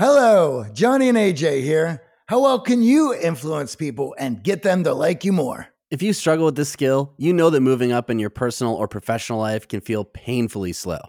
Hello, Johnny and AJ here. How well can you influence people and get them to like you more? If you struggle with this skill, you know that moving up in your personal or professional life can feel painfully slow.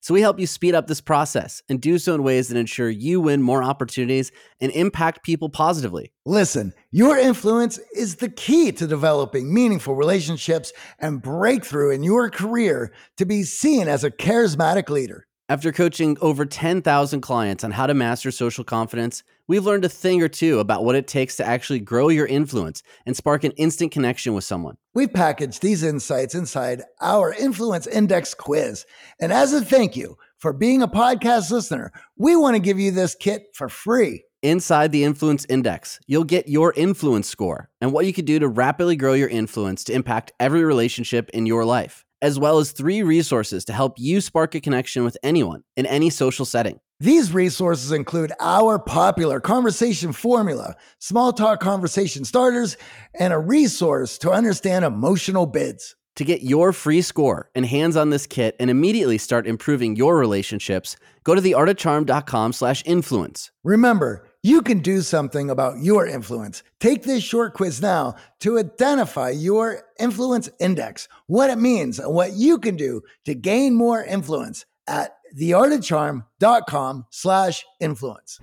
So we help you speed up this process and do so in ways that ensure you win more opportunities and impact people positively. Listen, your influence is the key to developing meaningful relationships and breakthrough in your career to be seen as a charismatic leader. After coaching over 10,000 clients on how to master social confidence, we've learned a thing or two about what it takes to actually grow your influence and spark an instant connection with someone. We've packaged these insights inside our Influence Index quiz. And as a thank you for being a podcast listener, we want to give you this kit for free. Inside the Influence Index, you'll get your influence score and what you can do to rapidly grow your influence to impact every relationship in your life as well as three resources to help you spark a connection with anyone in any social setting. These resources include our popular conversation formula, small talk conversation starters, and a resource to understand emotional bids. To get your free score and hands on this kit and immediately start improving your relationships, go to theartofcharm.com slash influence. Remember, you can do something about your influence. Take this short quiz now to identify your influence index, what it means, and what you can do to gain more influence at theartofcharm.com slash influence.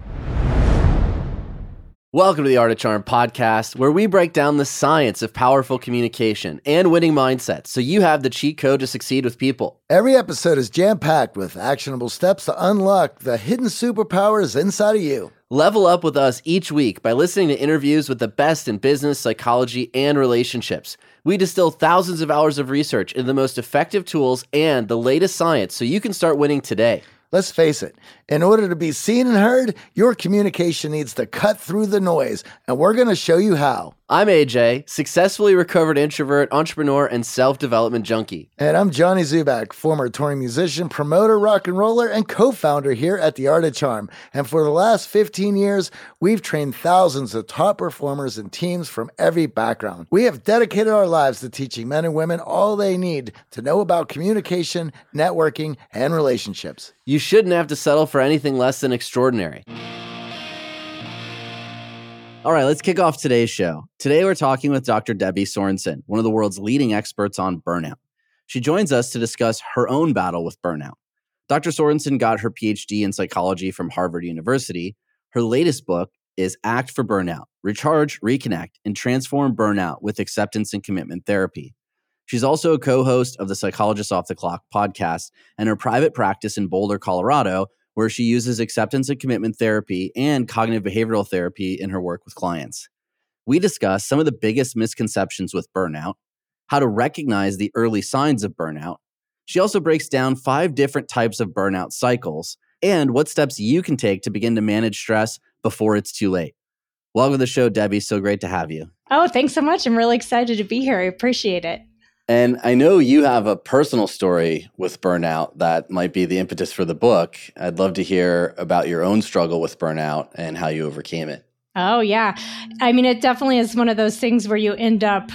Welcome to the Art of Charm podcast, where we break down the science of powerful communication and winning mindsets so you have the cheat code to succeed with people. Every episode is jam packed with actionable steps to unlock the hidden superpowers inside of you. Level up with us each week by listening to interviews with the best in business, psychology, and relationships. We distill thousands of hours of research into the most effective tools and the latest science so you can start winning today. Let's face it, in order to be seen and heard, your communication needs to cut through the noise, and we're going to show you how. I'm AJ, successfully recovered introvert, entrepreneur, and self development junkie. And I'm Johnny Dzubak, former touring musician, promoter, rock and roller, and co founder here at The Art of Charm. And for the last 15 years, we've trained thousands of top performers and teams from every background. We have dedicated our lives to teaching men and women all they need to know about communication, networking, and relationships. You shouldn't have to settle for anything less than extraordinary. All right, let's kick off today's show. Today, we're talking with Dr. Debbie Sorensen, one of the world's leading experts on burnout. She joins us to discuss her own battle with burnout. Dr. Sorensen got her PhD in psychology from Harvard University. Her latest book is Act for Burnout Recharge, Reconnect, and Transform Burnout with Acceptance and Commitment Therapy. She's also a co host of the Psychologist Off the Clock podcast and her private practice in Boulder, Colorado, where she uses acceptance and commitment therapy and cognitive behavioral therapy in her work with clients. We discuss some of the biggest misconceptions with burnout, how to recognize the early signs of burnout. She also breaks down five different types of burnout cycles and what steps you can take to begin to manage stress before it's too late. Welcome to the show, Debbie. So great to have you. Oh, thanks so much. I'm really excited to be here. I appreciate it. And I know you have a personal story with burnout that might be the impetus for the book. I'd love to hear about your own struggle with burnout and how you overcame it. Oh, yeah. I mean, it definitely is one of those things where you end up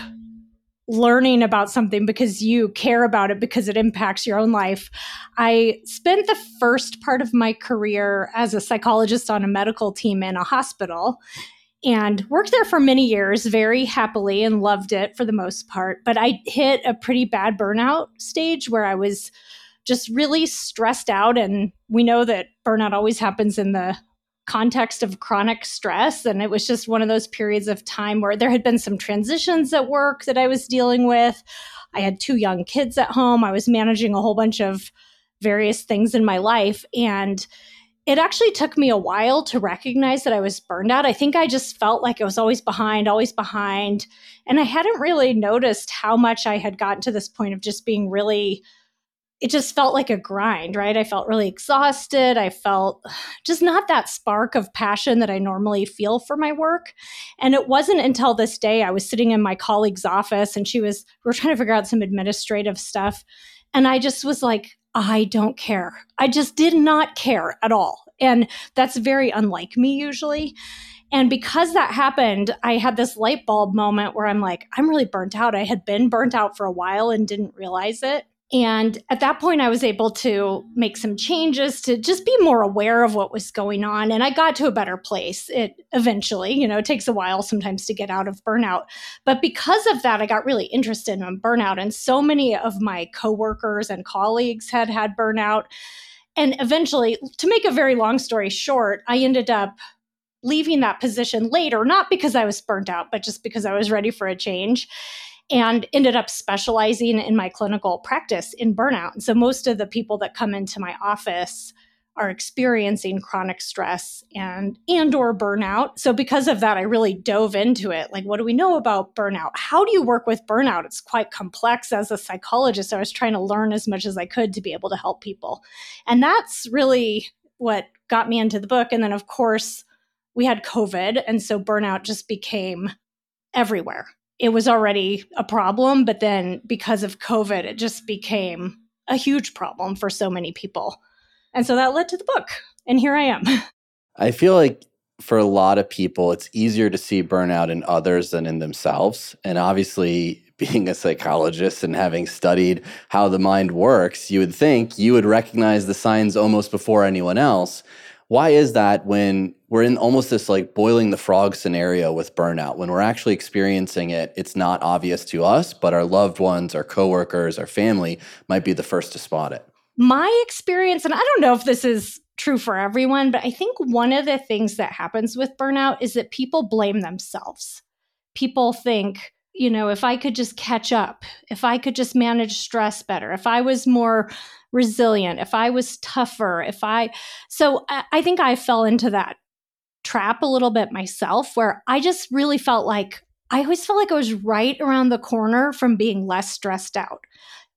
learning about something because you care about it because it impacts your own life. I spent the first part of my career as a psychologist on a medical team in a hospital and worked there for many years very happily and loved it for the most part. But I hit a pretty bad burnout stage where I was just really stressed out. And we know that burnout always happens in the context of chronic stress. And it was just one of those periods of time where there had been some transitions at work that I was dealing with. I had two young kids at home. I was managing a whole bunch of various things in my life. And it actually took me a while to recognize that I was burned out. I think I just felt like I was always behind, always behind. And I hadn't really noticed how much I had gotten to this point of just being really, it just felt like a grind, right? I felt really exhausted. I felt just not that spark of passion that I normally feel for my work. And it wasn't until this day I was sitting in my colleague's office and she was, we were trying to figure out some administrative stuff. And I just was like, I don't care. I just did not care at all. And that's very unlike me usually. And because that happened, I had this light bulb moment where I'm like, I'm really burnt out. I had been burnt out for a while and didn't realize it. And at that point, I was able to make some changes to just be more aware of what was going on. And I got to a better place. It eventually, you know, it takes a while sometimes to get out of burnout. But because of that, I got really interested in burnout. And so many of my coworkers and colleagues had had burnout. And eventually, to make a very long story short, I ended up leaving that position later, not because I was burnt out, but just because I was ready for a change and ended up specializing in my clinical practice in burnout. And so most of the people that come into my office are experiencing chronic stress and and or burnout. So because of that I really dove into it. Like what do we know about burnout? How do you work with burnout? It's quite complex as a psychologist. So I was trying to learn as much as I could to be able to help people. And that's really what got me into the book and then of course we had COVID and so burnout just became everywhere it was already a problem, but then because of COVID, it just became a huge problem for so many people. And so that led to the book. And here I am. I feel like for a lot of people, it's easier to see burnout in others than in themselves. And obviously, being a psychologist and having studied how the mind works, you would think you would recognize the signs almost before anyone else. Why is that when we're in almost this like boiling the frog scenario with burnout? When we're actually experiencing it, it's not obvious to us, but our loved ones, our coworkers, our family might be the first to spot it. My experience, and I don't know if this is true for everyone, but I think one of the things that happens with burnout is that people blame themselves. People think, you know, if I could just catch up, if I could just manage stress better, if I was more resilient, if I was tougher, if I, so I, I think I fell into that trap a little bit myself where I just really felt like I always felt like I was right around the corner from being less stressed out.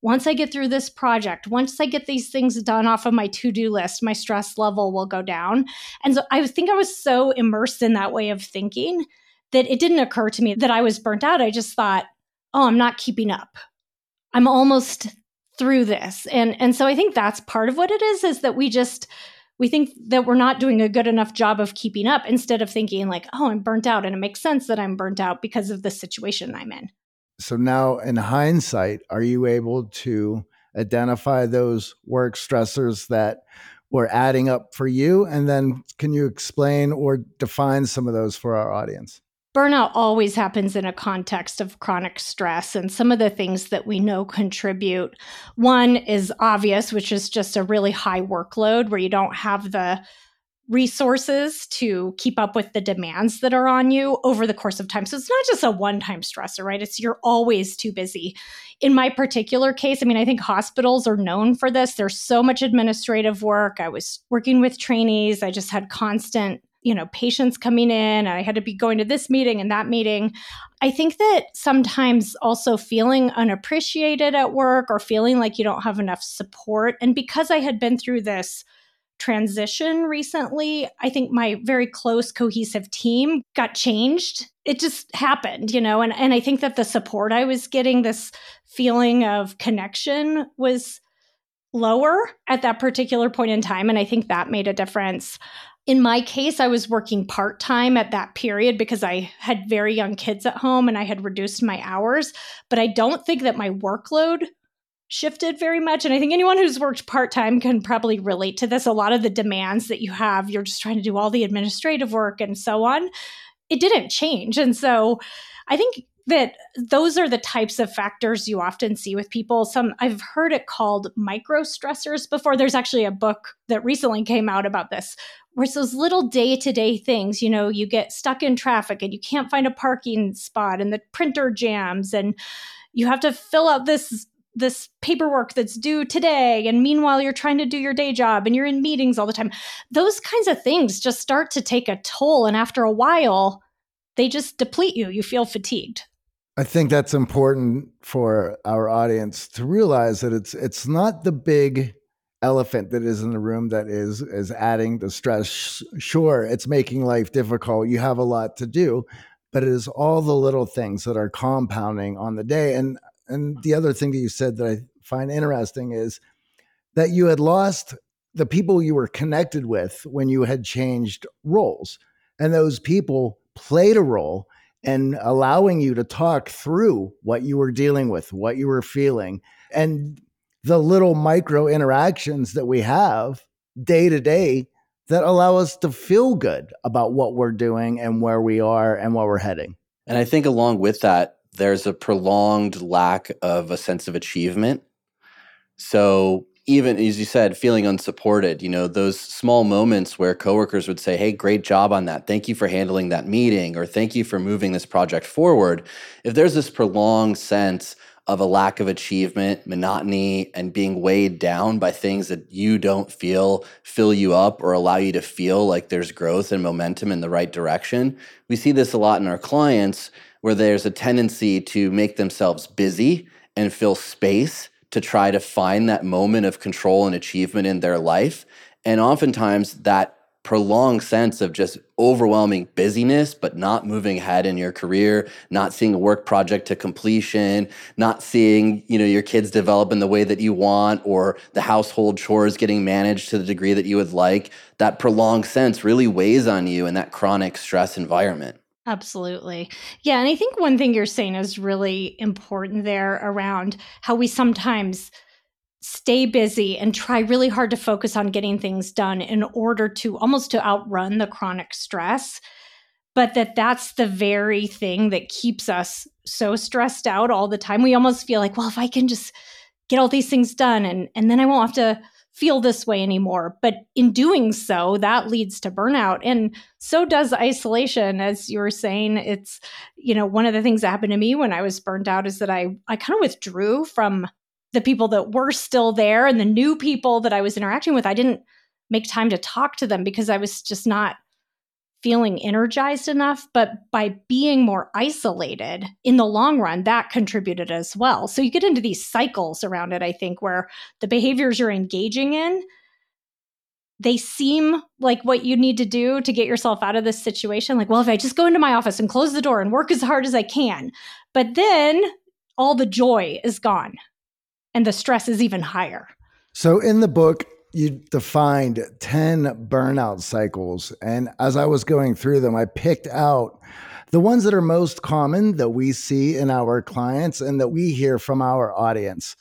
Once I get through this project, once I get these things done off of my to do list, my stress level will go down. And so I think I was so immersed in that way of thinking that it didn't occur to me that I was burnt out. I just thought, oh, I'm not keeping up. I'm almost through this and and so i think that's part of what it is is that we just we think that we're not doing a good enough job of keeping up instead of thinking like oh i'm burnt out and it makes sense that i'm burnt out because of the situation i'm in so now in hindsight are you able to identify those work stressors that were adding up for you and then can you explain or define some of those for our audience burnout always happens in a context of chronic stress and some of the things that we know contribute. One is obvious which is just a really high workload where you don't have the resources to keep up with the demands that are on you over the course of time. So it's not just a one time stressor right? It's you're always too busy. In my particular case i mean i think hospitals are known for this. There's so much administrative work. I was working with trainees. I just had constant you know patients coming in i had to be going to this meeting and that meeting. I think that sometimes also feeling unappreciated at work or feeling like you don't have enough support and because i had been through this transition recently i think my very close cohesive team got changed. It just happened you know and and i think that the support i was getting this feeling of connection was lower at that particular point in time and i think that made a difference in my case, I was working part time at that period because I had very young kids at home and I had reduced my hours. But I don't think that my workload shifted very much. And I think anyone who's worked part time can probably relate to this. A lot of the demands that you have, you're just trying to do all the administrative work and so on. It didn't change. And so I think that those are the types of factors you often see with people some i've heard it called micro stressors before there's actually a book that recently came out about this where it's those little day-to-day things you know you get stuck in traffic and you can't find a parking spot and the printer jams and you have to fill out this this paperwork that's due today and meanwhile you're trying to do your day job and you're in meetings all the time. Those kinds of things just start to take a toll and after a while they just deplete you. You feel fatigued. I think that's important for our audience to realize that it's it's not the big elephant that is in the room that is is adding the stress. Sure, it's making life difficult. You have a lot to do, but it is all the little things that are compounding on the day. And and the other thing that you said that I find interesting is that you had lost the people you were connected with when you had changed roles. And those people played a role in allowing you to talk through what you were dealing with, what you were feeling. And the little micro interactions that we have day to day that allow us to feel good about what we're doing and where we are and where we're heading. And I think along with that, there's a prolonged lack of a sense of achievement. So even as you said, feeling unsupported, you know, those small moments where coworkers would say, Hey, great job on that. Thank you for handling that meeting, or thank you for moving this project forward. If there's this prolonged sense of a lack of achievement, monotony, and being weighed down by things that you don't feel fill you up or allow you to feel like there's growth and momentum in the right direction. We see this a lot in our clients where there's a tendency to make themselves busy and fill space to try to find that moment of control and achievement in their life. And oftentimes that prolonged sense of just overwhelming busyness, but not moving ahead in your career, not seeing a work project to completion, not seeing, you know, your kids develop in the way that you want or the household chores getting managed to the degree that you would like. That prolonged sense really weighs on you in that chronic stress environment. Absolutely. Yeah. And I think one thing you're saying is really important there around how we sometimes stay busy and try really hard to focus on getting things done in order to almost to outrun the chronic stress but that that's the very thing that keeps us so stressed out all the time we almost feel like well if i can just get all these things done and and then i won't have to feel this way anymore. But in doing so, that leads to burnout. And so does isolation. As you were saying, it's, you know, one of the things that happened to me when I was burned out is that I, I kind of withdrew from the people that were still there and the new people that I was interacting with. I didn't make time to talk to them because I was just not feeling energized enough, but by being more isolated in the long run, that contributed as well. So you get into these cycles around it, I think, where the behaviors you're engaging in, they seem like what you need to do to get yourself out of this situation. Like, well, if I just go into my office and close the door and work as hard as I can, but then all the joy is gone and the stress is even higher. So in the book, you defined 10 burnout cycles. And as I was going through them, I picked out the ones that are most common that we see in our clients and that we hear from our audience,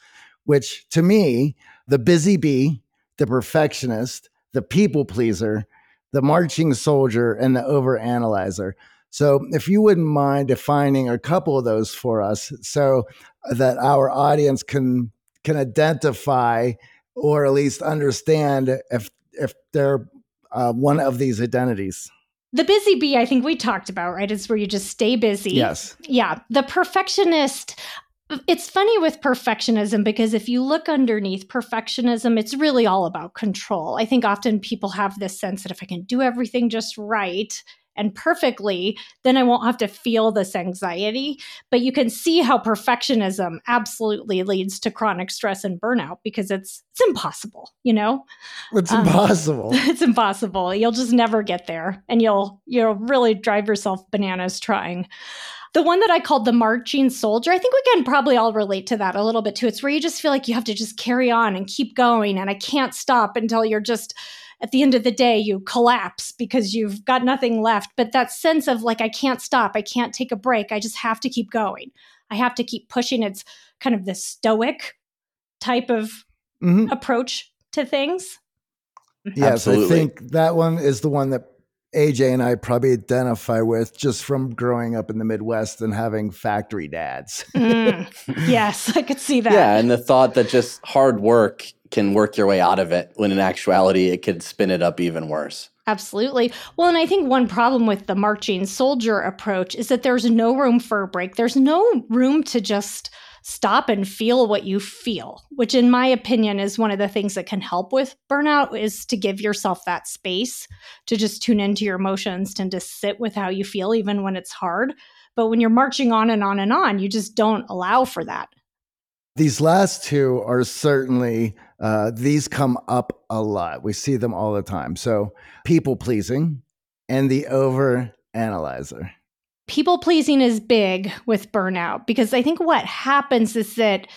which to me, the busy bee, the perfectionist, the people pleaser, the marching soldier, and the overanalyzer. So, if you wouldn't mind defining a couple of those for us so that our audience can can identify or at least understand if if they're uh, one of these identities. The busy bee, I think we talked about, right? Is where you just stay busy. Yes. Yeah. The perfectionist, it's funny with perfectionism because if you look underneath perfectionism, it's really all about control. I think often people have this sense that if I can do everything just right, and perfectly, then I won't have to feel this anxiety. But you can see how perfectionism absolutely leads to chronic stress and burnout because it's it's impossible, you know? It's um, impossible. It's impossible. You'll just never get there and you'll you'll really drive yourself bananas trying. The one that I called the marching soldier, I think we can probably all relate to that a little bit too. It's where you just feel like you have to just carry on and keep going and I can't stop until you're just at the end of the day you collapse because you've got nothing left but that sense of like i can't stop i can't take a break i just have to keep going i have to keep pushing it's kind of the stoic type of mm-hmm. approach to things yes Absolutely. i think that one is the one that AJ and I probably identify with just from growing up in the Midwest and having factory dads. mm, yes, I could see that. Yeah, and the thought that just hard work can work your way out of it when in actuality it could spin it up even worse. Absolutely. Well, and I think one problem with the marching soldier approach is that there's no room for a break. There's no room to just stop and feel what you feel, which in my opinion is one of the things that can help with burnout is to give yourself that space to just tune into your emotions and to sit with how you feel even when it's hard. But when you're marching on and on and on, you just don't allow for that. These last two are certainly, uh, these come up a lot. We see them all the time. So, people pleasing and the over analyzer. People pleasing is big with burnout because I think what happens is that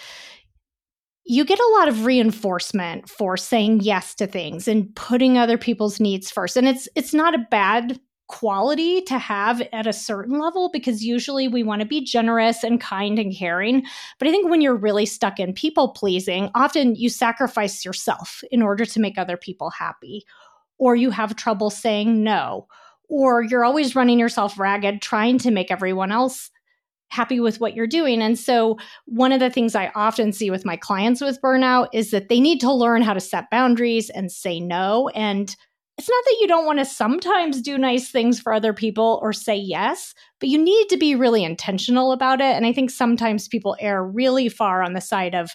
you get a lot of reinforcement for saying yes to things and putting other people's needs first and it's it's not a bad quality to have at a certain level because usually we want to be generous and kind and caring. But I think when you're really stuck in people pleasing, often you sacrifice yourself in order to make other people happy, or you have trouble saying no, or you're always running yourself ragged trying to make everyone else happy with what you're doing. And so, one of the things I often see with my clients with burnout is that they need to learn how to set boundaries and say no. And it's not that you don't want to sometimes do nice things for other people or say yes, but you need to be really intentional about it. And I think sometimes people err really far on the side of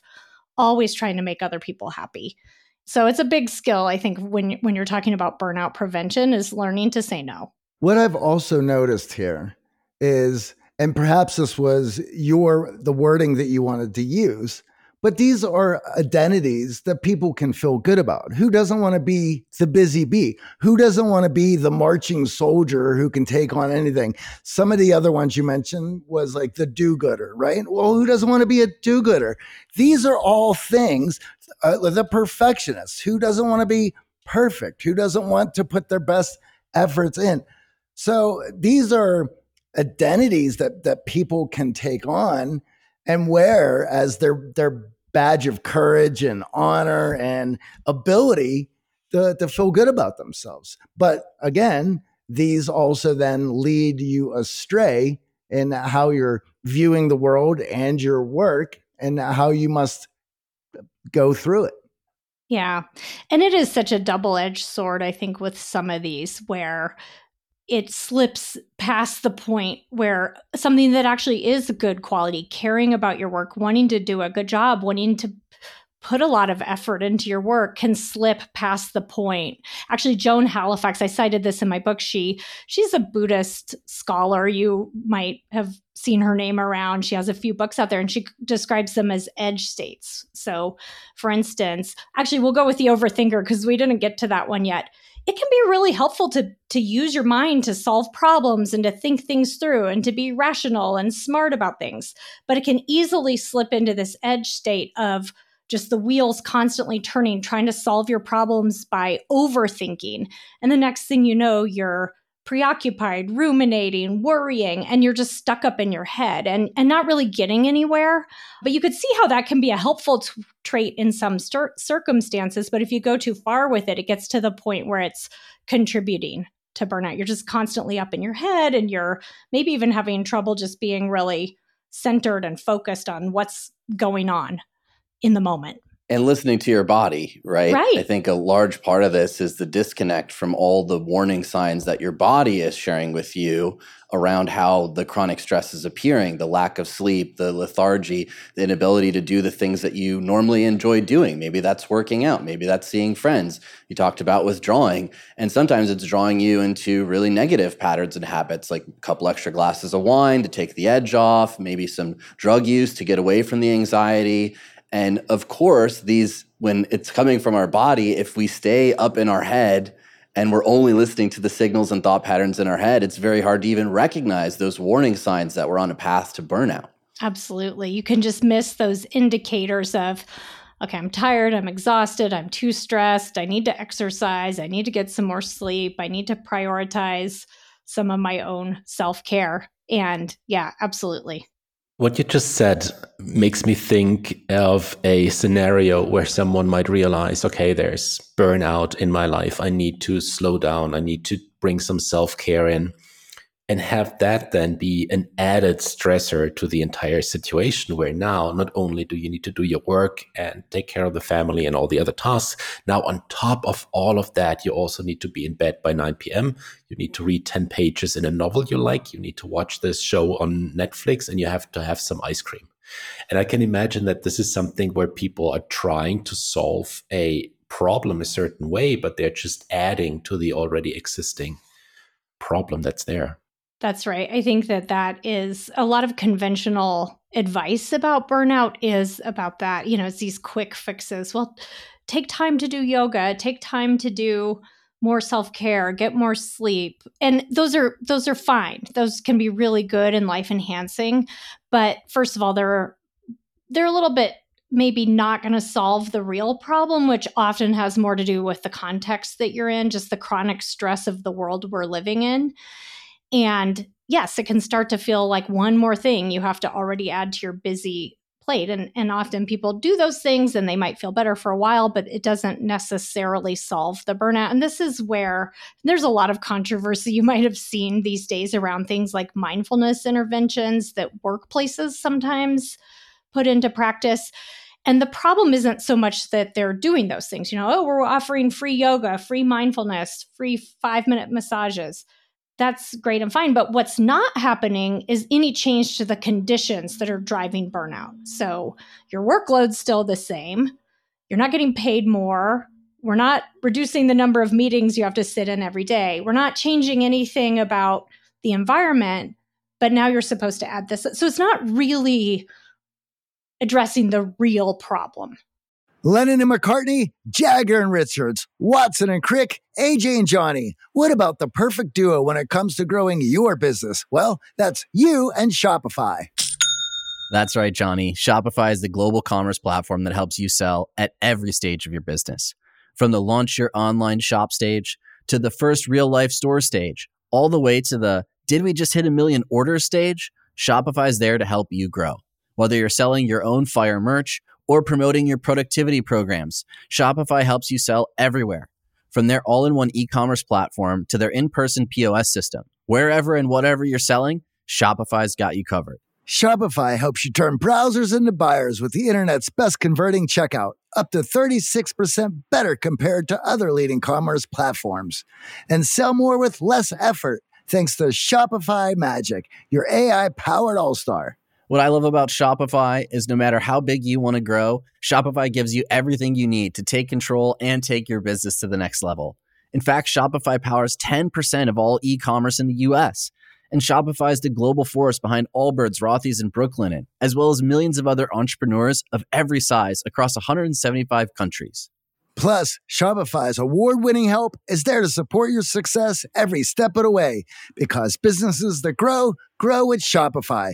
always trying to make other people happy. So it's a big skill, I think, when when you're talking about burnout prevention, is learning to say no. What I've also noticed here is, and perhaps this was your the wording that you wanted to use, but these are identities that people can feel good about. Who doesn't want to be the busy bee? Who doesn't want to be the marching soldier who can take on anything? Some of the other ones you mentioned was like the do gooder, right? Well, who doesn't want to be a do gooder? These are all things, uh, the perfectionist, Who doesn't want to be perfect? Who doesn't want to put their best efforts in? So these are identities that that people can take on and wear as their their badge of courage and honor and ability to, to feel good about themselves. But again, these also then lead you astray in how you're viewing the world and your work and how you must go through it. Yeah. And it is such a double edged sword, I think, with some of these where it slips past the point where something that actually is good quality, caring about your work, wanting to do a good job, wanting to put a lot of effort into your work can slip past the point. Actually, Joan Halifax, I cited this in my book. She she's a Buddhist scholar. You might have seen her name around. She has a few books out there and she describes them as edge states. So, for instance, actually we'll go with the overthinker because we didn't get to that one yet it can be really helpful to to use your mind to solve problems and to think things through and to be rational and smart about things. But it can easily slip into this edge state of just the wheels constantly turning trying to solve your problems by overthinking. And the next thing you know you're preoccupied, ruminating, worrying, and you're just stuck up in your head and, and not really getting anywhere. But you could see how that can be a helpful t- trait in some cir- circumstances. But if you go too far with it, it gets to the point where it's contributing to burnout. You're just constantly up in your head and you're maybe even having trouble just being really centered and focused on what's going on in the moment and listening to your body, right? Right. I think a large part of this is the disconnect from all the warning signs that your body is sharing with you around how the chronic stress is appearing, the lack of sleep, the lethargy, the inability to do the things that you normally enjoy doing. Maybe that's working out, maybe that's seeing friends. You talked about withdrawing, and sometimes it's drawing you into really negative patterns and habits, like a couple extra glasses of wine to take the edge off, maybe some drug use to get away from the anxiety. And of course, these, when it's coming from our body, if we stay up in our head and we're only listening to the signals and thought patterns in our head, it's very hard to even recognize those warning signs that we're on a path to burnout. Absolutely. You can just miss those indicators of, okay, I'm tired, I'm exhausted, I'm too stressed, I need to exercise, I need to get some more sleep, I need to prioritize some of my own self care. And yeah, absolutely. What you just said makes me think of a scenario where someone might realize, okay, there's burnout in my life. I need to slow down. I need to bring some self care in and have that then be an added stressor to the entire situation where now not only do you need to do your work and take care of the family and all the other tasks now on top of all of that you also need to be in bed by 9 p.m you need to read 10 pages in a novel you like. You need to watch this show on netflix and you have to have some ice cream. And i can imagine that this is something where people are trying to solve a problem a certain way but they're just adding to the already existing problem that's there that's right. I think that that is a lot of conventional advice about burnout is about that. You know, it's these quick fixes. Well, take time to do yoga, take time to do more self-care, get more sleep. And those are those are fine. Those can be really good and life enhancing, but first of all, they're they're a little bit maybe not going to solve the real problem, which often has more to do with the context that you're in, just the chronic stress of the world we're living in. And yes, it can start to feel like one more thing you have to already add to your busy plate. And, and often people do those things and they might feel better for a while, but it doesn't necessarily solve the burnout. And this is where there's a lot of controversy you might have seen these days around things like mindfulness interventions that workplaces sometimes put into practice. And the problem isn't so much that they're doing those things, you know, oh, we're offering free yoga, free mindfulness, free five minute massages. That's great and fine. But what's not happening is any change to the conditions that are driving burnout. So your workload's still the same. You're not getting paid more. We're not reducing the number of meetings you have to sit in every day. We're not changing anything about the environment, but now you're supposed to add this. So it's not really addressing the real problem. Lennon and McCartney, Jagger and Richards, Watson and Crick, AJ and Johnny. What about the perfect duo when it comes to growing your business? Well, that's you and Shopify. That's right, Johnny. Shopify is the global commerce platform that helps you sell at every stage of your business. From the launch your online shop stage to the first real life store stage, all the way to the did we just hit a million orders stage? Shopify is there to help you grow. Whether you're selling your own fire merch or promoting your productivity programs, Shopify helps you sell everywhere. From their all in one e commerce platform to their in person POS system, wherever and whatever you're selling, Shopify's got you covered. Shopify helps you turn browsers into buyers with the internet's best converting checkout, up to 36% better compared to other leading commerce platforms. And sell more with less effort thanks to Shopify Magic, your AI powered all star. What I love about Shopify is no matter how big you want to grow, Shopify gives you everything you need to take control and take your business to the next level. In fact, Shopify powers 10% of all e commerce in the US. And Shopify is the global force behind Allbirds, Rothy's, and Brooklinen, as well as millions of other entrepreneurs of every size across 175 countries. Plus, Shopify's award winning help is there to support your success every step of the way because businesses that grow, grow with Shopify.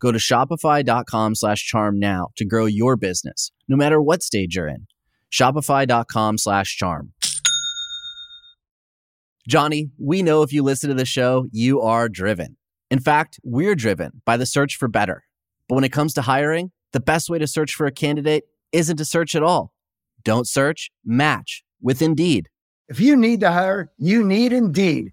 Go to shopify.com slash charm now to grow your business, no matter what stage you're in. Shopify.com slash charm. Johnny, we know if you listen to the show, you are driven. In fact, we're driven by the search for better. But when it comes to hiring, the best way to search for a candidate isn't to search at all. Don't search, match with Indeed. If you need to hire, you need Indeed.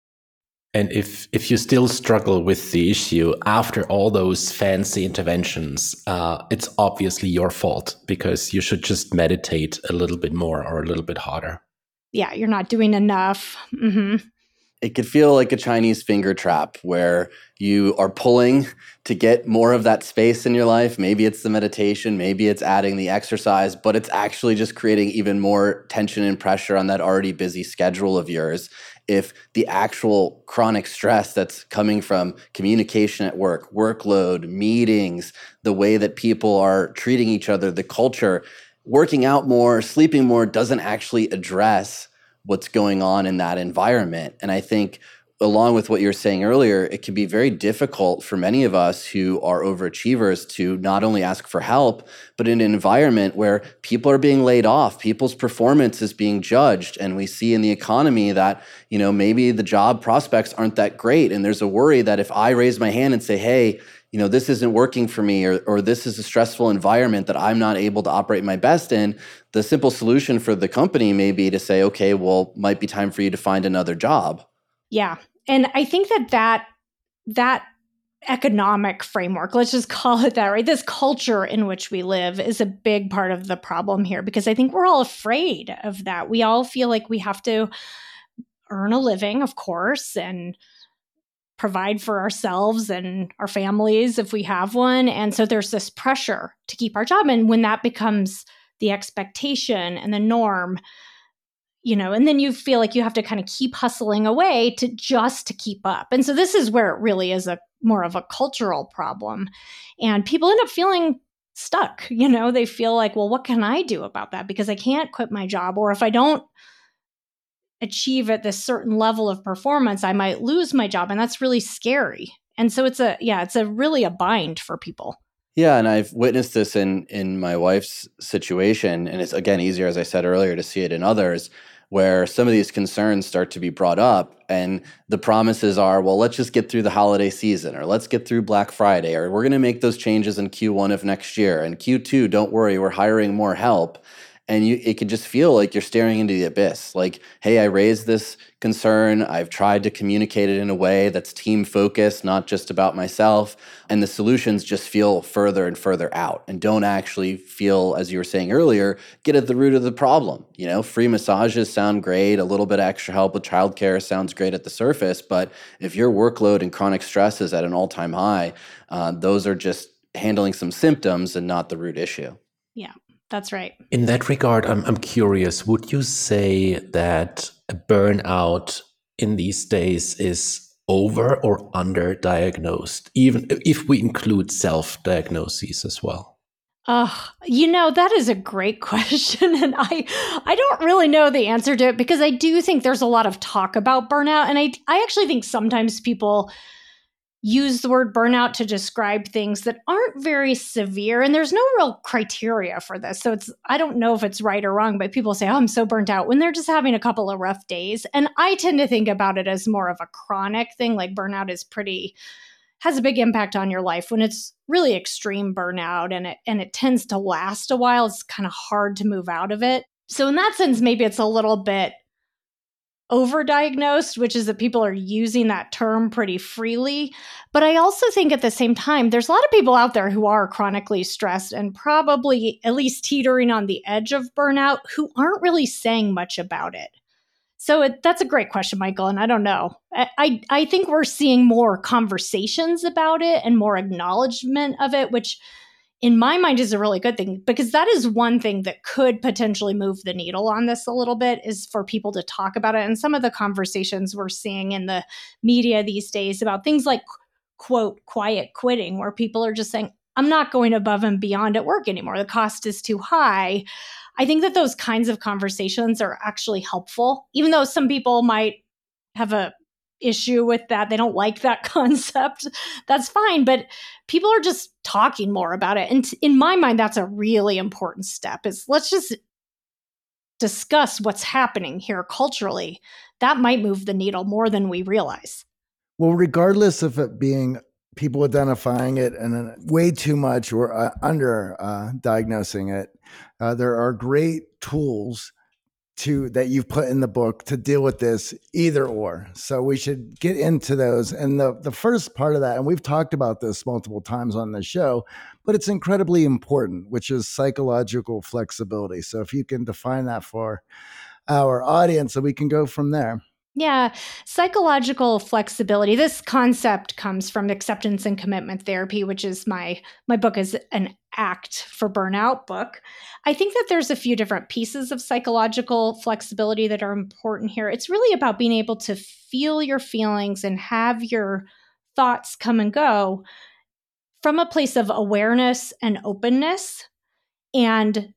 And if if you still struggle with the issue after all those fancy interventions, uh, it's obviously your fault because you should just meditate a little bit more or a little bit harder. Yeah, you're not doing enough. Mm-hmm. It could feel like a Chinese finger trap where you are pulling to get more of that space in your life. Maybe it's the meditation, maybe it's adding the exercise, but it's actually just creating even more tension and pressure on that already busy schedule of yours if the actual chronic stress that's coming from communication at work, workload, meetings, the way that people are treating each other, the culture, working out more, sleeping more doesn't actually address what's going on in that environment. And I think along with what you were saying earlier, it can be very difficult for many of us who are overachievers to not only ask for help, but in an environment where people are being laid off, people's performance is being judged. And we see in the economy that, you know, maybe the job prospects aren't that great. And there's a worry that if I raise my hand and say, hey, you know, this isn't working for me, or, or this is a stressful environment that I'm not able to operate my best in, the simple solution for the company may be to say, okay, well, might be time for you to find another job. Yeah, and I think that that that economic framework, let's just call it that, right? This culture in which we live is a big part of the problem here because I think we're all afraid of that. We all feel like we have to earn a living, of course, and provide for ourselves and our families if we have one. And so there's this pressure to keep our job. And when that becomes the expectation and the norm, you know and then you feel like you have to kind of keep hustling away to just to keep up. And so this is where it really is a more of a cultural problem. And people end up feeling stuck you know? They feel like well what can i do about that? Because i can't quit my job. Or if i don't achieve at this certain level of performance i might lose my job and that's really scary. And so it's a yeah it's a really a bind for people. Yeah, and I've witnessed this in in my wife's situation, and it's again easier, as I said earlier, to see it in others where some of these concerns start to be brought up and the promises are well let's just get through the holiday season or let's get through black friday or we're going to make those changes in q1 of next year and q2 don't worry we're hiring more help and you it can just feel like you're staring into the abyss. Like hey i raised this concern. I've tried to communicate it in a way that's team focused not just about myself. And the solutions just feel further and further out and don't actually feel as you were saying earlier get at the root of the problem. You know free massages sound great. A little bit extra help with childcare sounds great at the surface. But if your workload and chronic stress is at an all-time high uh, those are just handling some symptoms and not the root issue. Yeah that's right. In that regard, I'm, I'm curious would you say that a burnout in these days is over or under diagnosed, even if we include self diagnoses as well? Oh, you know, that is a great question. And I I don't really know the answer to it because I do think there's a lot of talk about burnout. And I I actually think sometimes people use the word burnout to describe things that aren't very severe and there's no real criteria for this. So it's i don't know if it's right or wrong but people say oh i'm so burnt out when they're just having a couple of rough days. And i tend to think about it as more of a chronic thing like burnout is pretty has a big impact on your life. When it's really extreme burnout and it and it tends to last a while it's kind of hard to move out of it. So in that sense maybe it's a little bit overdiagnosed, which is that people are using that term pretty freely. But I also think at the same time, there's a lot of people out there who are chronically stressed and probably at least teetering on the edge of burnout who aren't really saying much about it. So it, that's a great question, Michael. And I don't know. I, I, I think we're seeing more conversations about it and more acknowledgement of it, which in my mind is a really good thing because that is one thing that could potentially move the needle on this a little bit is for people to talk about it. And some of the conversations we're seeing in the media these days about things like quote quiet quitting where people are just saying i'm not going above and beyond at work anymore. The cost is too high. I think that those kinds of conversations are actually helpful even though some people might have a issue with that. They don't like that concept. That's fine. But people are just talking more about it. And in my mind, that's a really important step is let's just discuss what's happening here culturally. That might move the needle more than we realize. Well, regardless of it being people identifying it and way too much or uh, under uh, diagnosing it, uh, there are great tools to that you've put in the book to deal with this either or. So we should get into those. And the the first part of that and we've talked about this multiple times on the show but it's incredibly important which is psychological flexibility. So if you can define that for our audience so we can go from there yeah, psychological flexibility. This concept comes from acceptance and commitment therapy, which is my my book is an ACT for burnout book. I think that there's a few different pieces of psychological flexibility that are important here. It's really about being able to feel your feelings and have your thoughts come and go from a place of awareness and openness and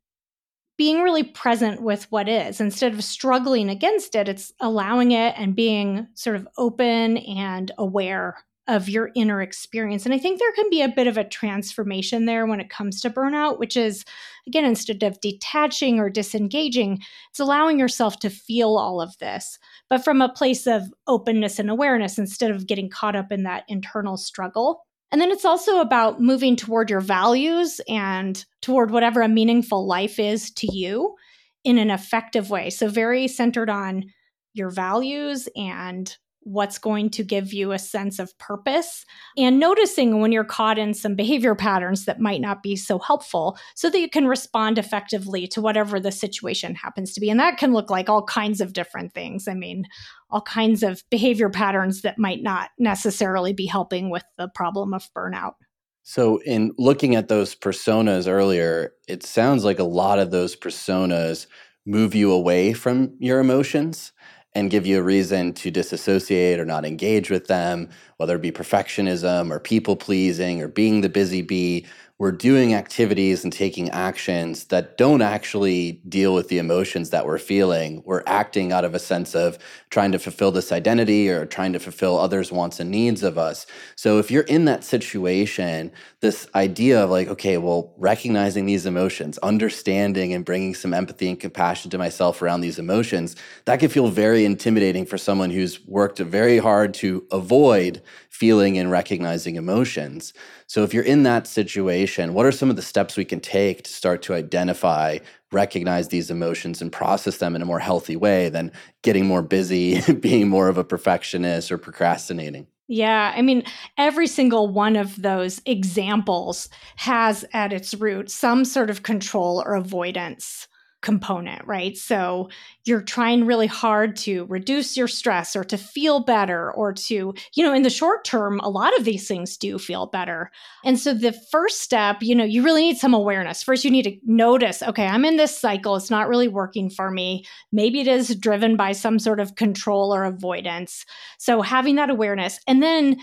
being really present with what is. Instead of struggling against it it's allowing it and being sort of open and aware of your inner experience. And i think there can be a bit of a transformation there when it comes to burnout which is again instead of detaching or disengaging it's allowing yourself to feel all of this but from a place of openness and awareness instead of getting caught up in that internal struggle and then it's also about moving toward your values and toward whatever a meaningful life is to you in an effective way. So, very centered on your values and what's going to give you a sense of purpose and noticing when you're caught in some behavior patterns that might not be so helpful so that you can respond effectively to whatever the situation happens to be. And that can look like all kinds of different things. I mean, all kinds of behavior patterns that might not necessarily be helping with the problem of burnout. So, in looking at those personas earlier, it sounds like a lot of those personas move you away from your emotions and give you a reason to disassociate or not engage with them, whether it be perfectionism or people pleasing or being the busy bee we're doing activities and taking actions that don't actually deal with the emotions that we're feeling. We're acting out of a sense of trying to fulfill this identity or trying to fulfill others' wants and needs of us. So if you're in that situation, this idea of like, okay, well, recognizing these emotions, understanding and bringing some empathy and compassion to myself around these emotions, that can feel very intimidating for someone who's worked very hard to avoid feeling and recognizing emotions. So, if you're in that situation, what are some of the steps we can take to start to identify, recognize these emotions, and process them in a more healthy way than getting more busy, being more of a perfectionist, or procrastinating? Yeah, I mean, every single one of those examples has at its root some sort of control or avoidance component, right? So you're trying really hard to reduce your stress or to feel better or to, you know, in the short term, a lot of these things do feel better. And so the first step, you know, you really need some awareness. First, you need to notice, okay, I'm in this cycle. It's not really working for me. Maybe it is driven by some sort of control or avoidance. So having that awareness. And then,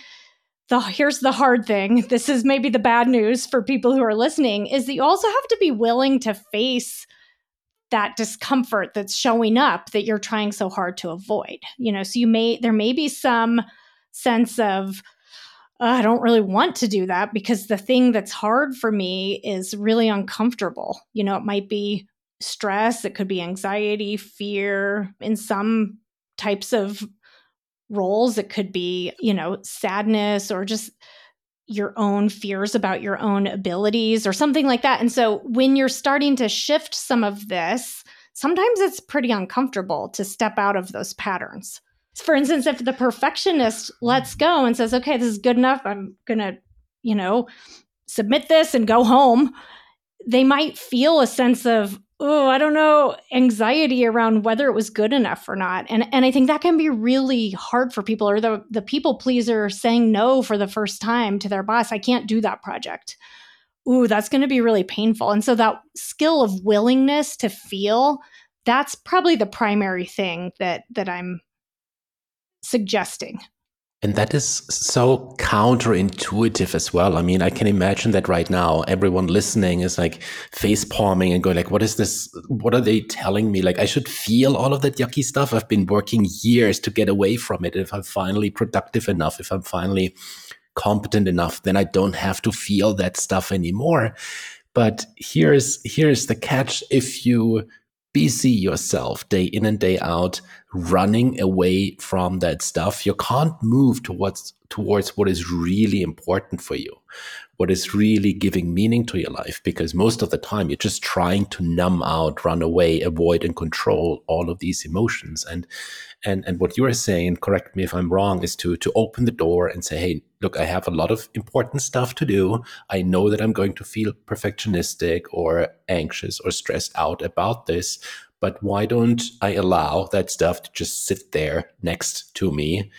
the here's the hard thing this is maybe the bad news for people who are listening is that you also have to be willing to face that discomfort that's showing up that you're trying so hard to avoid you know? So you may there may be some sense of uh, i don't really want to do that because the thing that's hard for me is really uncomfortable. You know it might be stress it could be anxiety fear in some types of roles it could be you know sadness or just your own fears about your own abilities or something like that. And so when you're starting to shift some of this, sometimes it's pretty uncomfortable to step out of those patterns. For instance, if the perfectionist lets go and says, okay, this is good enough, I'm going to, you know, submit this and go home, they might feel a sense of, oh, I don't know, anxiety around whether it was good enough or not. And and I think that can be really hard for people or the the people pleaser saying no for the first time to their boss. I can't do that project ooh, that's going to be really painful. And so that skill of willingness to feel, that's probably the primary thing that that I'm suggesting. And that is so counterintuitive as well. I mean, I can imagine that right now, everyone listening is like face palming and going like, what is this? What are they telling me? Like, I should feel all of that yucky stuff. I've been working years to get away from it. If I'm finally productive enough, if I'm finally competent enough, then I don't have to feel that stuff anymore. But here's here's the catch: if you busy yourself day in and day out running away from that stuff you can't move towards towards what is really important for you what is really giving meaning to your life because most of the time you're just trying to numb out run away avoid and control all of these emotions and and and what you are saying, correct me if I'm wrong, is to to open the door and say, hey, look, I have a lot of important stuff to do. I know that I'm going to feel perfectionistic or anxious or stressed out about this, but why don't I allow that stuff to just sit there next to me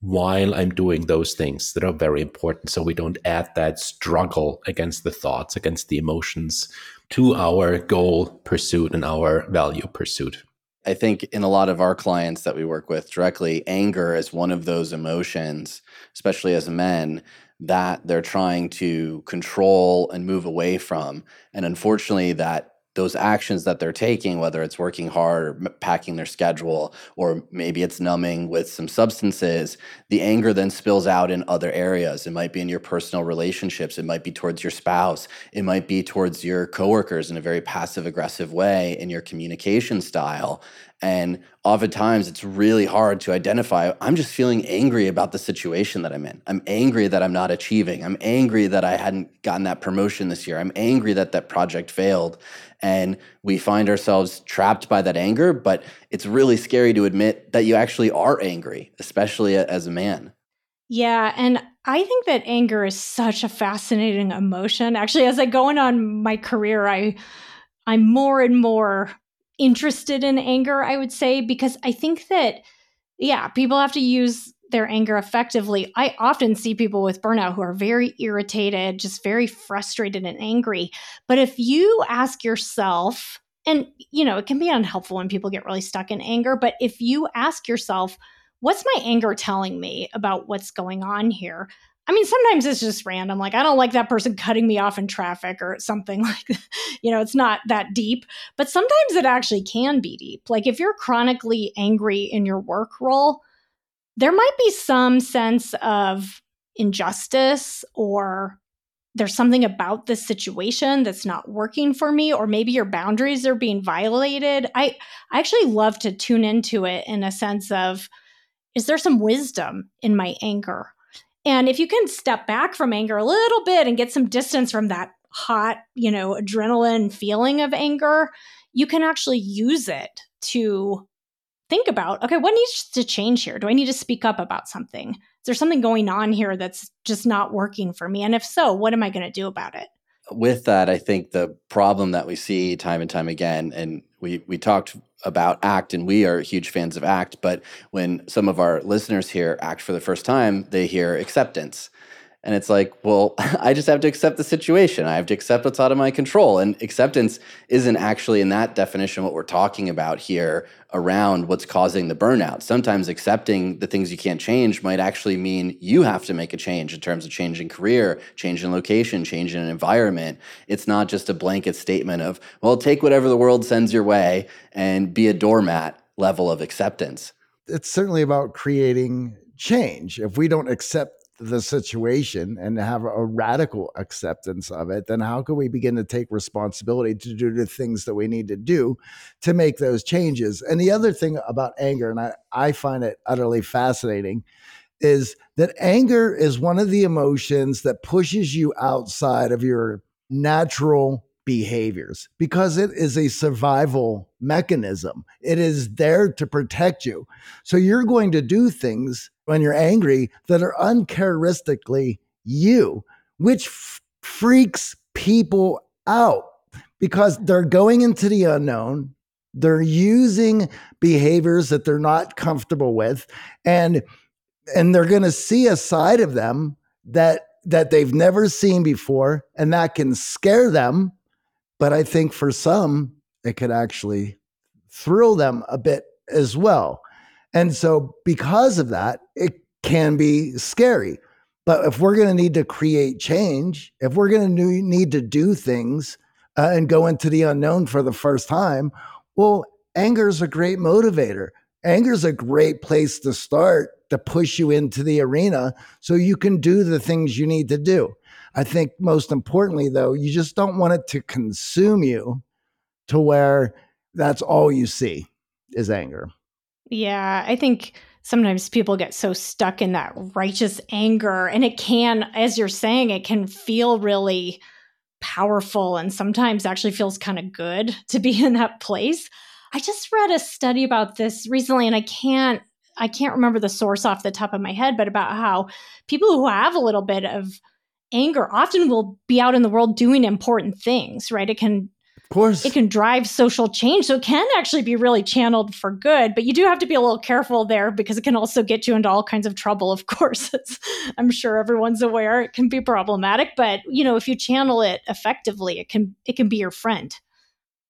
while I'm doing those things that are very important so we don't add that struggle against the thoughts, against the emotions to our goal pursuit and our value pursuit. I think in a lot of our clients that we work with directly, anger is one of those emotions, especially as men, that they're trying to control and move away from. And unfortunately, that those actions that they're taking, whether it's working hard or packing their schedule, or maybe it's numbing with some substances, the anger then spills out in other areas. It might be in your personal relationships, it might be towards your spouse, it might be towards your coworkers in a very passive aggressive way in your communication style. And oftentimes it's really hard to identify. I'm just feeling angry about the situation that I'm in. I'm angry that I'm not achieving. I'm angry that I hadn't gotten that promotion this year. I'm angry that that project failed. And we find ourselves trapped by that anger, but it's really scary to admit that you actually are angry, especially as a man. Yeah. And I think that anger is such a fascinating emotion. Actually, as I go on my career, I I'm more and more interested in anger, I would say, because I think that, yeah, people have to use their anger effectively. I often see people with burnout who are very irritated, just very frustrated and angry. But if you ask yourself, and you know, it can be unhelpful when people get really stuck in anger, but if you ask yourself, what's my anger telling me about what's going on here? I mean, sometimes it's just random. Like, I don't like that person cutting me off in traffic or something like that. You know, it's not that deep, but sometimes it actually can be deep. Like, if you're chronically angry in your work role, there might be some sense of injustice or there's something about this situation that's not working for me or maybe your boundaries are being violated i i actually love to tune into it in a sense of is there some wisdom in my anger and if you can step back from anger a little bit and get some distance from that hot, you know, adrenaline feeling of anger, you can actually use it to think about okay, what needs to change here? Do I need to speak up about something? Is there something going on here that's just not working for me? And if so, what am I going to do about it? With that, I think the problem that we see time and time again, and we we talked about ACT, and we are huge fans of ACT. But when some of our listeners hear ACT for the first time, they hear acceptance. And it's like, well, I just have to accept the situation. I have to accept what's out of my control. And acceptance isn't actually, in that definition, what we're talking about here around what's causing the burnout. Sometimes accepting the things you can't change might actually mean you have to make a change in terms of changing career, changing location, changing an environment. It's not just a blanket statement of, well, take whatever the world sends your way and be a doormat level of acceptance. It's certainly about creating change. If we don't accept the situation and have a radical acceptance of it, then how can we begin to take responsibility to do the things that we need to do to make those changes? And the other thing about anger, and I, I find it utterly fascinating, is that anger is one of the emotions that pushes you outside of your natural behaviors because it is a survival mechanism. It is there to protect you. So you're going to do things when you're angry that are uncharacteristically you, which f- freaks people out because they're going into the unknown. They're using behaviors that they're not comfortable with and and they're going to see a side of them that that they've never seen before and that can scare them but i think for some it could actually thrill them a bit as well and so because of that it can be scary but if we're going to need to create change if we're going to need to do things uh, and go into the unknown for the first time well anger is a great motivator anger is a great place to start to push you into the arena so you can do the things you need to do. I think most importantly, though, you just don't want it to consume you to where that's all you see is anger. Yeah, I think sometimes people get so stuck in that righteous anger, and it can, as you're saying, it can feel really powerful and sometimes actually feels kind of good to be in that place. I just read a study about this recently, and I can't I can't remember the source off the top of my head, but about how people who have a little bit of anger often will be out in the world doing important things, right? It can of course it can drive social change. So it can actually be really channeled for good, but you do have to be a little careful there because it can also get you into all kinds of trouble, of course. I'm sure everyone's aware it can be problematic, but you know, if you channel it effectively, it can it can be your friend.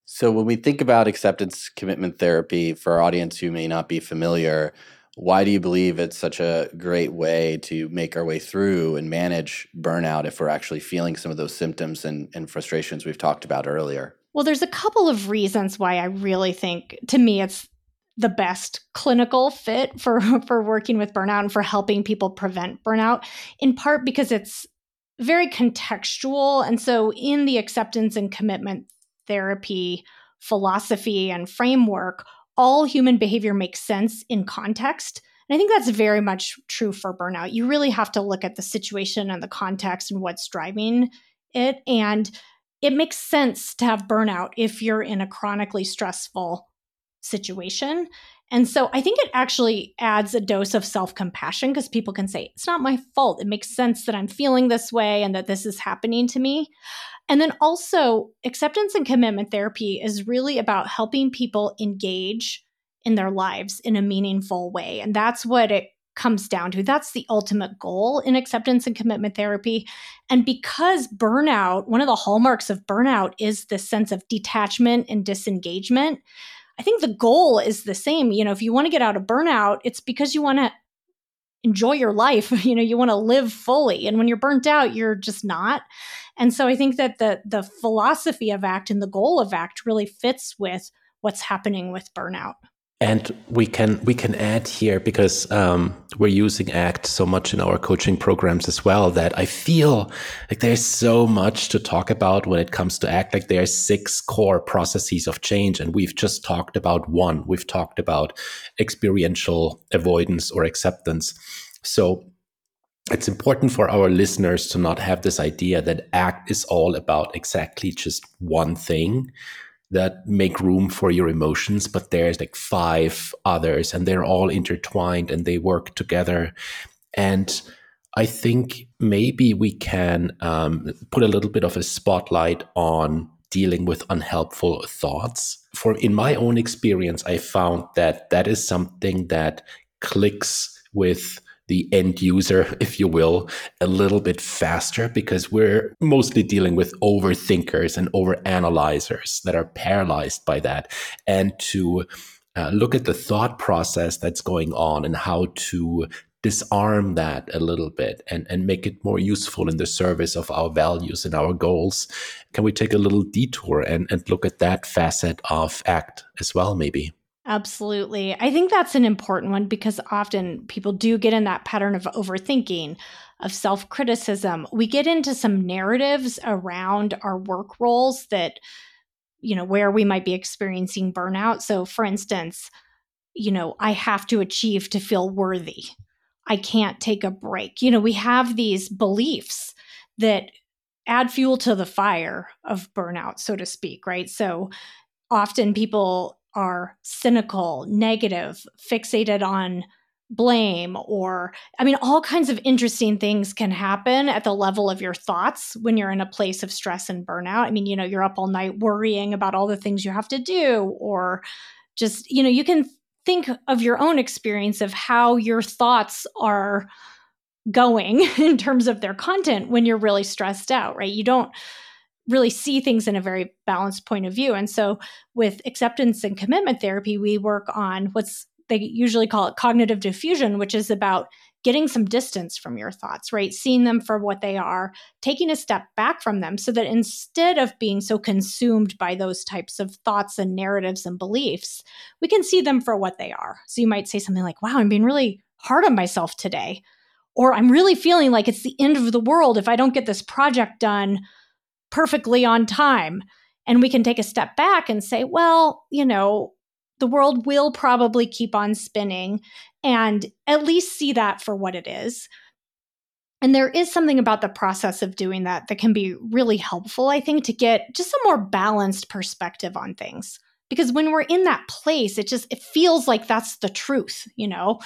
So when we think about acceptance commitment therapy for our audience who may not be familiar, why do you believe it's such a great way to make our way through and manage burnout if we're actually feeling some of those symptoms and, and frustrations we've talked about earlier? Well, there's a couple of reasons why I really think, to me, it's the best clinical fit for for working with burnout and for helping people prevent burnout in part because it's very contextual and so in the acceptance and commitment therapy philosophy and framework all human behavior makes sense in context. And I think that's very much true for burnout. You really have to look at the situation and the context and what's driving it. And it makes sense to have burnout if you're in a chronically stressful situation. And so I think it actually adds a dose of self compassion because people can say, it's not my fault. It makes sense that I'm feeling this way and that this is happening to me. And then also, acceptance and commitment therapy is really about helping people engage in their lives in a meaningful way. And that's what it comes down to. That's the ultimate goal in acceptance and commitment therapy. And because burnout, one of the hallmarks of burnout is this sense of detachment and disengagement. I think the goal is the same. You know, if you want to get out of burnout, it's because you want to enjoy your life you know you want to live fully and when you're burnt out you're just not and so i think that the the philosophy of act and the goal of act really fits with what's happening with burnout and we can we can add here because um, we're using ACT so much in our coaching programs as well that I feel like there's so much to talk about when it comes to ACT. Like there are six core processes of change, and we've just talked about one. We've talked about experiential avoidance or acceptance. So it's important for our listeners to not have this idea that ACT is all about exactly just one thing that make room for your emotions, but there's like five others and they're all intertwined and they work together. And I think maybe we can um, put a little bit of a spotlight on dealing with unhelpful thoughts. For in my own experience, I found that that is something that clicks with the end user, if you will, a little bit faster because we're mostly dealing with overthinkers and overanalyzers that are paralyzed by that. And to uh, look at the thought process that's going on and how to disarm that a little bit and, and make it more useful in the service of our values and our goals. Can we take a little detour and, and look at that facet of ACT as well, maybe? Absolutely. I think that's an important one because often people do get in that pattern of overthinking, of self criticism. We get into some narratives around our work roles that, you know, where we might be experiencing burnout. So, for instance, you know, I have to achieve to feel worthy. I can't take a break. You know, we have these beliefs that add fuel to the fire of burnout, so to speak, right? So often people are cynical, negative, fixated on blame or i mean all kinds of interesting things can happen at the level of your thoughts when you're in a place of stress and burnout. I mean you know you're up all night worrying about all the things you have to do or just you know you can think of your own experience of how your thoughts are going in terms of their content when you're really stressed out right? You don't really see things in a very balanced point of view and so with acceptance and commitment therapy we work on what's they usually call it cognitive defusion, which is about getting some distance from your thoughts, right? Seeing them for what they are, taking a step back from them so that instead of being so consumed by those types of thoughts and narratives and beliefs, we can see them for what they are. So you might say something like, wow, I'm being really hard on myself today. Or I'm really feeling like it's the end of the world if I don't get this project done perfectly on time. And we can take a step back and say, well, you know, the world will probably keep on spinning and at least see that for what it is. And there is something about the process of doing that that can be really helpful, I think, to get just a more balanced perspective on things. Because when we're in that place, it just it feels like that's the truth, you know?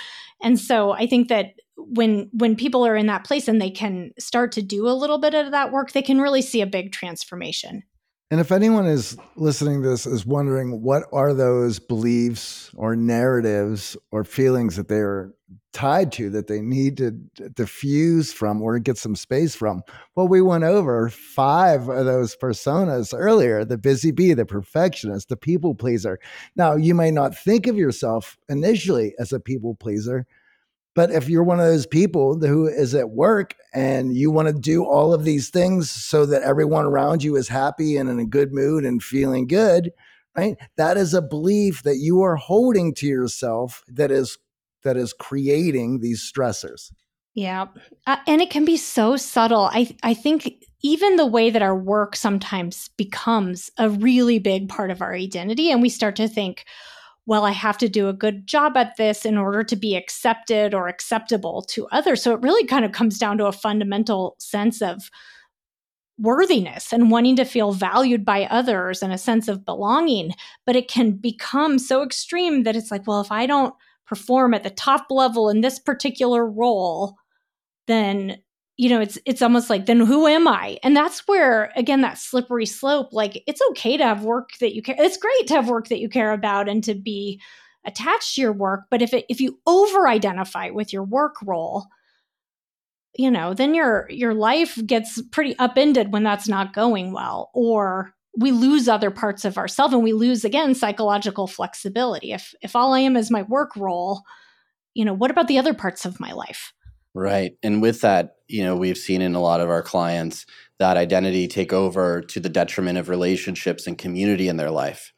And so I think that when when people are in that place and they can start to do a little bit of that work, they can really see a big transformation. And if anyone is listening to this is wondering what are those beliefs or narratives or feelings that they're tied to that they need to diffuse from or get some space from, well, we went over five of those personas earlier the busy bee, the perfectionist, the people pleaser. Now, you may not think of yourself initially as a people pleaser, but if you're one of those people who is at work and you want to do all of these things so that everyone around you is happy and in a good mood and feeling good, right? That is a belief that you are holding to yourself that is that is creating these stressors. Yeah. Uh, and it can be so subtle. I I think even the way that our work sometimes becomes a really big part of our identity and we start to think well, I have to do a good job at this in order to be accepted or acceptable to others. So it really kind of comes down to a fundamental sense of worthiness and wanting to feel valued by others and a sense of belonging. But it can become so extreme that it's like, well, if I don't perform at the top level in this particular role, then you know it's it's almost like then who am i? And that's where again that slippery slope like it's okay to have work that you care it's great to have work that you care about and to be attached to your work but if it if you over identify with your work role you know then your your life gets pretty upended when that's not going well or we lose other parts of ourselves and we lose again psychological flexibility. If if all i am is my work role you know what about the other parts of my life? Right. And with that, you know, we've seen in a lot of our clients that identity take over to the detriment of relationships and community in their life.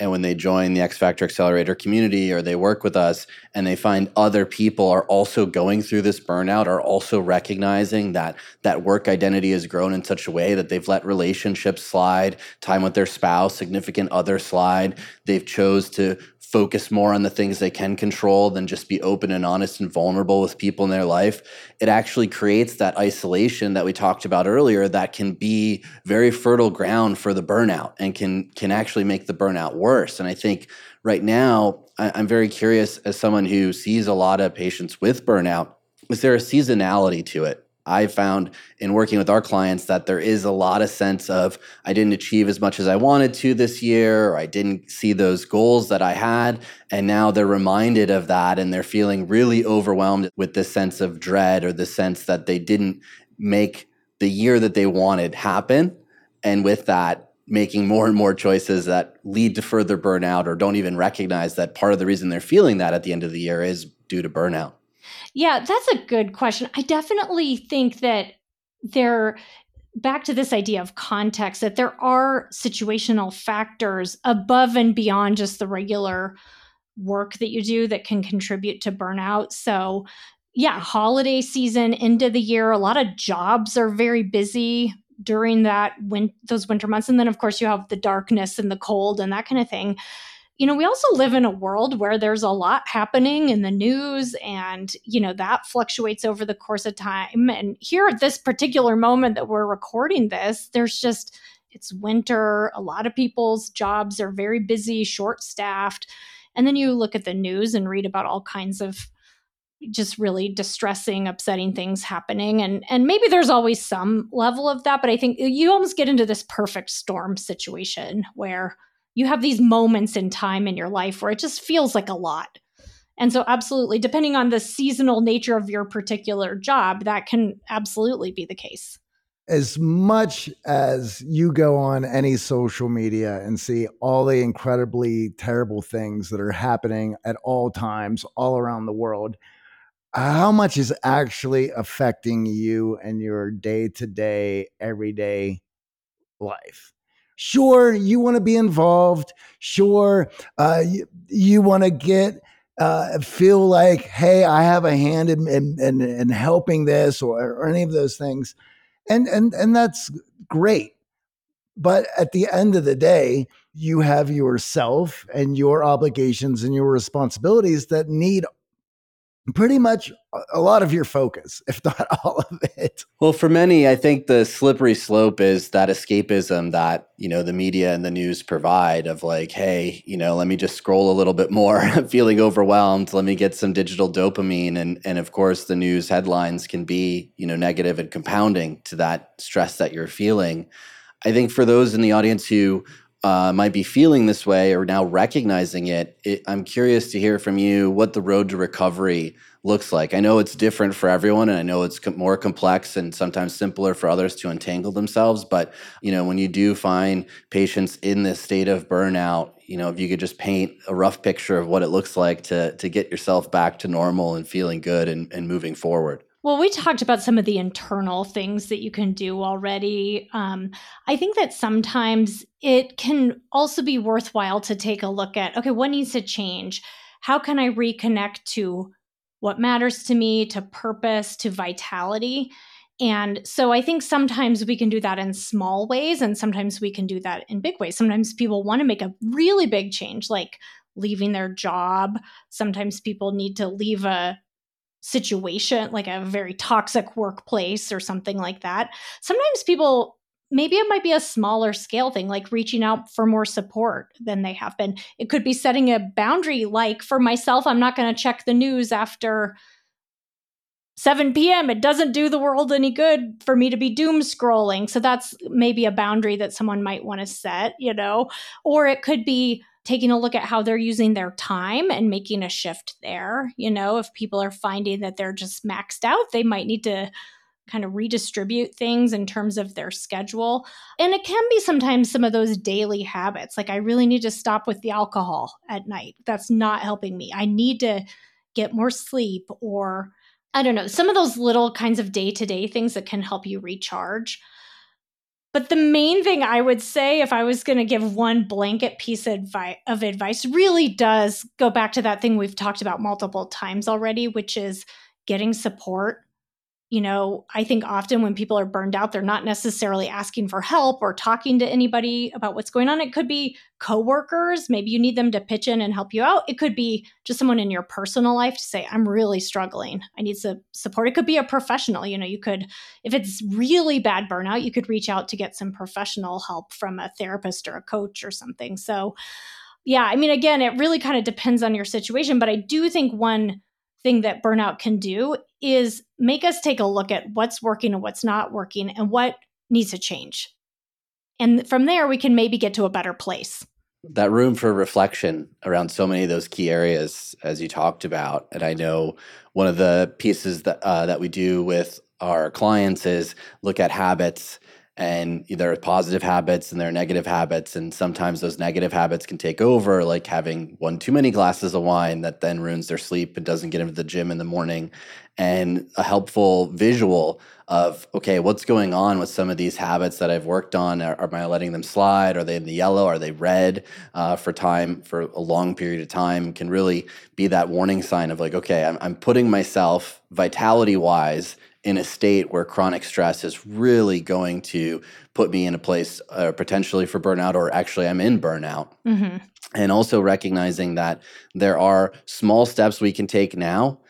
And when they join the X Factor Accelerator community or they work with us and they find other people are also going through this burnout, are also recognizing that that work identity has grown in such a way that they've let relationships slide, time with their spouse, significant other slide. They've chose to focus more on the things they can control than just be open and honest and vulnerable with people in their life, it actually creates that isolation that we talked about earlier that can be very fertile ground for the burnout and can can actually make the burnout worse. And I think right now, I, I'm very curious as someone who sees a lot of patients with burnout, is there a seasonality to it? I found in working with our clients that there is a lot of sense of I didn't achieve as much as I wanted to this year, or I didn't see those goals that I had. And now they're reminded of that and they're feeling really overwhelmed with this sense of dread or the sense that they didn't make the year that they wanted happen. And with that, making more and more choices that lead to further burnout or don't even recognize that part of the reason they're feeling that at the end of the year is due to burnout. Yeah, that's a good question. I definitely think that there back to this idea of context that there are situational factors above and beyond just the regular work that you do that can contribute to burnout. So, yeah, holiday season, end of the year, a lot of jobs are very busy during that when those winter months and then of course you have the darkness and the cold and that kind of thing you know, we also live in a world where there's a lot happening in the news and, you know, that fluctuates over the course of time. And here at this particular moment that we're recording this, there's just, it's winter. A lot of people's jobs are very busy, short staffed. And then you look at the news and read about all kinds of just really distressing upsetting things happening and and maybe there's always some level of that but i think you almost get into this perfect storm situation where you have these moments in time in your life where it just feels like a lot. And so, absolutely, depending on the seasonal nature of your particular job, that can absolutely be the case. As much as you go on any social media and see all the incredibly terrible things that are happening at all times all around the world, how much is actually affecting you and your day to day, everyday life? Sure, you want to be involved. Sure, uh, you, you want to get uh, feel like, hey, I have a hand in, in, in, in helping this or, or any of those things, and and and that's great. But at the end of the day, you have yourself and your obligations and your responsibilities that need pretty much a lot of your focus, if not all of it. Well, for many, I think the slippery slope is that escapism that, you know, the media and the news provide of like, hey, you know, let me just scroll a little bit more. I'm feeling overwhelmed. Let me get some digital dopamine. And and of course the news headlines can be, you know, negative and compounding to that stress that you're feeling. I think for those in the audience who uh, might be feeling this way or now recognizing it, it, I'm curious to hear from you what the road to recovery looks like. I know it's different for everyone, and I know it's more complex and sometimes simpler for others to untangle themselves. But you know, when you do find patients in this state of burnout, you know, if you could just paint a rough picture of what it looks like to to get yourself back to normal and feeling good and, and moving forward. Well, we talked about some of the internal things that you can do already. Um, I think that sometimes it can also be worthwhile to take a look at okay, what needs to change? How can I reconnect to what matters to me, to purpose, to vitality? And so I think sometimes we can do that in small ways, and sometimes we can do that in big ways. Sometimes people want to make a really big change, like leaving their job. Sometimes people need to leave a situation, like a very toxic workplace or something like that. Sometimes people maybe it might be a smaller scale thing like reaching out for more support than they have been it could be setting a boundary like for myself i'm not going to check the news after 7 p.m. It doesn't do the world any good for me to be doom scrolling. So that's maybe a boundary that someone might want to set, you know? Or it could be taking a look at how they're using their time and making a shift there. You know, if people are finding that they're just maxed out, they might need to kind of redistribute things in terms of their schedule. And it can be sometimes some of those daily habits. Like, I really need to stop with the alcohol at night. That's not helping me. I need to get more sleep or I don't know, some of those little kinds of day to day things that can help you recharge. But the main thing I would say, if I was going to give one blanket piece of, advi- of advice, really does go back to that thing we've talked about multiple times already, which is getting support you know, I think often when people are burned out, they're not necessarily asking for help or talking to anybody about what's going on. It could be coworkers. Maybe you need them to pitch in and help you out. It could be just someone in your personal life to say, I'm really struggling. I need some support. It could be a professional. You know, you could, if it's really bad burnout, you could reach out to get some professional help from a therapist or a coach or something. So, yeah, I mean, again, it really kind of depends on your situation. But I do think one thing that burnout can do is make us take a look at what's working and what's not working and what needs to change. And from there, we can maybe get to a better place. That room for reflection around so many of those key areas, as you talked about. And I know one of the pieces that, uh, that we do with our clients is look at habits and there are positive habits and there are negative habits and sometimes those negative habits can take over like having one too many glasses of wine that then ruins their sleep and doesn't get them to the gym in the morning and a helpful visual of okay what's going on with some of these habits that i've worked on? Are, am i letting them slide? Are they in the yellow? Are they red? Uh, for time for a long period of time can really be that warning sign of like okay i'm, I'm putting myself vitality wise in a state where chronic stress is really going to put me in a place uh, potentially for burnout, or actually I'm in burnout. Mm-hmm. And also recognizing that there are small steps we can take now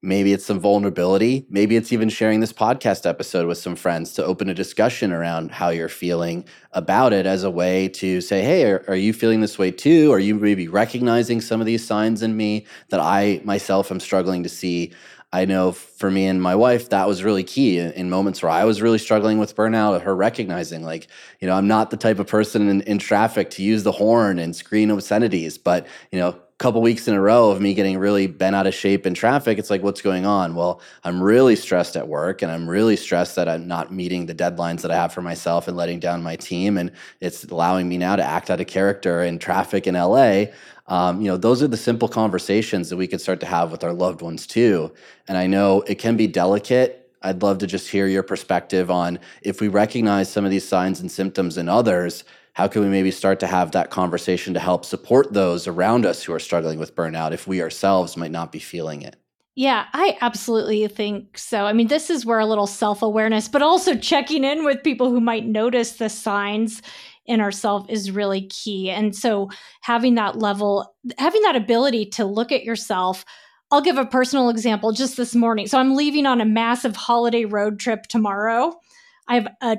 Maybe it's some vulnerability. Maybe it's even sharing this podcast episode with some friends to open a discussion around how you're feeling about it as a way to say, hey, are, are, you feeling this way too? Are you maybe recognizing some of these signs in me that I myself am struggling to see? I know for me and my wife, that was really key in, moments where I was really struggling with burnout, her recognizing, like, you know, I'm not the type of person in, in traffic to use the horn and scream obscenities, but, you know, a couple weeks in a row of me getting really bent out of shape in traffic, it's like, what's going on? Well, I'm really stressed at work and I'm really stressed that I'm not meeting the deadlines that I have for myself and letting down my team. And it's allowing me now to act out of character in traffic in LA. Um, you know, those are the simple conversations that we could start to have with our loved ones too. And I know it can be delicate. I'd love to just hear your perspective on if we recognize some of these signs and symptoms in others, how can we maybe start to have that conversation to help support those around us who are struggling with burnout if we ourselves might not be feeling it? Yeah, I absolutely think so. I mean, this is where a little self awareness, but also checking in with people who might notice the signs in ourselves is really key. And so having that level, having that ability to look at yourself. I'll give a personal example just this morning. So I'm leaving on a massive holiday road trip tomorrow. I have a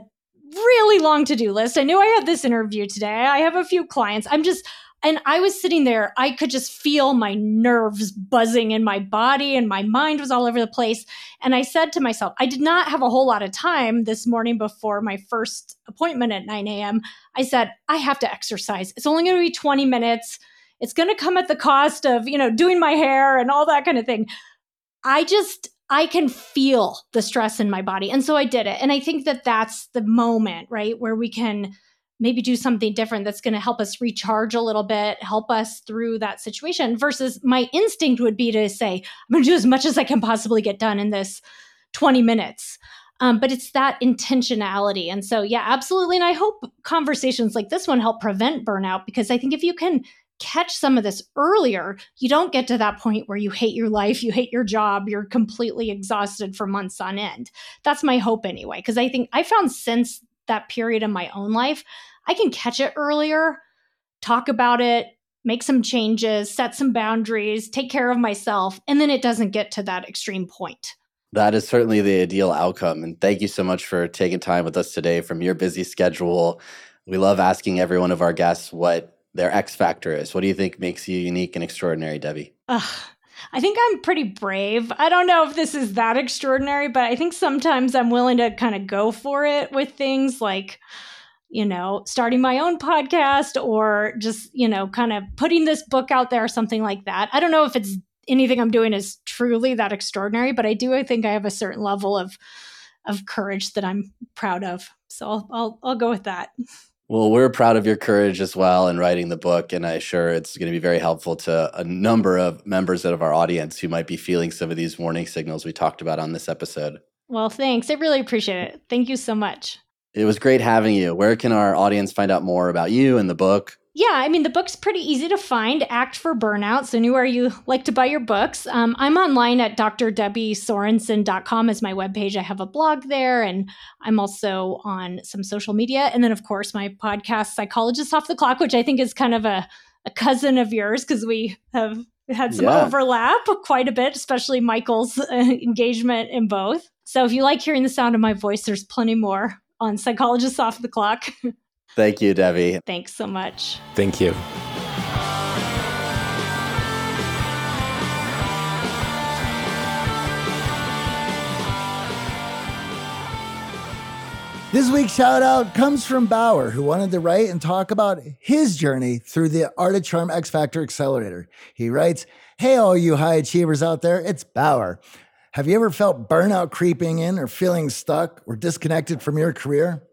really long to do list. I knew I had this interview today. I have a few clients. I'm just, and I was sitting there, I could just feel my nerves buzzing in my body and my mind was all over the place. And I said to myself, I did not have a whole lot of time this morning before my first appointment at 9 a.m. I said, I have to exercise. It's only going to be 20 minutes. It's going to come at the cost of, you know, doing my hair and all that kind of thing. I just, I can feel the stress in my body. And so I did it. And I think that that's the moment, right, where we can maybe do something different that's going to help us recharge a little bit, help us through that situation versus my instinct would be to say, I'm going to do as much as I can possibly get done in this 20 minutes. Um, but it's that intentionality. And so, yeah, absolutely. And I hope conversations like this one help prevent burnout because I think if you can catch some of this earlier, you don't get to that point where you hate your life, you hate your job, you're completely exhausted for months on end. That's my hope anyway, because I think I found since that period in my own life, I can catch it earlier, talk about it, make some changes, set some boundaries, take care of myself, and then it doesn't get to that extreme point. That is certainly the ideal outcome. And thank you so much for taking time with us today from your busy schedule. We love asking every one of our guests what their X factor is. What do you think makes you unique and extraordinary, Debbie? Uh, I think I'm pretty brave. I don't know if this is that extraordinary, but I think sometimes I'm willing to kind of go for it with things like, you know, starting my own podcast or just, you know, kind of putting this book out there or something like that. I don't know if it's anything I'm doing is truly that extraordinary, but I do I think I have a certain level of of courage that I'm proud of. So I'll I'll, I'll go with that. Well, we're proud of your courage as well in writing the book, and I'm sure it's going to be very helpful to a number of members of our audience who might be feeling some of these warning signals we talked about on this episode. Well, thanks. I really appreciate it. Thank you so much. It was great having you. Where can our audience find out more about you and the book? Yeah, I mean, the book's pretty easy to find. Act for Burnout. So, anywhere you like to buy your books. Um, I'm online at drdebbiesorensen.com as my webpage. I have a blog there, and I'm also on some social media. And then, of course, my podcast, Psychologist Off the Clock, which I think is kind of a, a cousin of yours because we have had some yeah. overlap quite a bit, especially Michael's uh, engagement in both. So, if you like hearing the sound of my voice, there's plenty more on Psychologist Off the Clock. Thank you, Debbie. Thanks so much. Thank you. This week's shout out comes from Bauer, who wanted to write and talk about his journey through the Art of Charm X Factor Accelerator. He writes, Hey, all you high achievers out there, it's Bauer. Have you ever felt burnout creeping in or feeling stuck or disconnected from your career?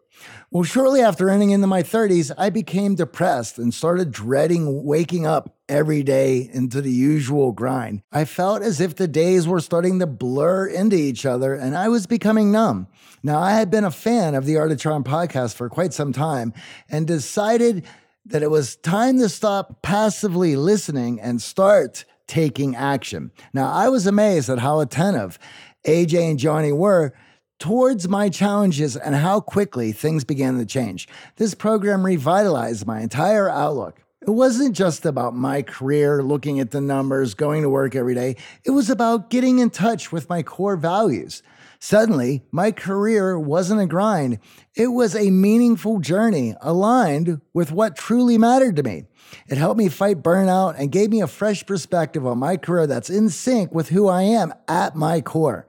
Well, shortly after entering into my 30s, I became depressed and started dreading waking up every day into the usual grind. I felt as if the days were starting to blur into each other and I was becoming numb. Now, I had been a fan of the Art of Charm podcast for quite some time and decided that it was time to stop passively listening and start taking action. Now, I was amazed at how attentive AJ and Johnny were towards my challenges and how quickly things began to change. This program revitalized my entire outlook. It wasn't just about my career, looking at the numbers, going to work every day. It was about getting in touch with my core values. Suddenly, my career wasn't a grind. It was a meaningful journey aligned with what truly mattered to me. It helped me fight burnout and gave me a fresh perspective on my career that's in sync with who I am at my core.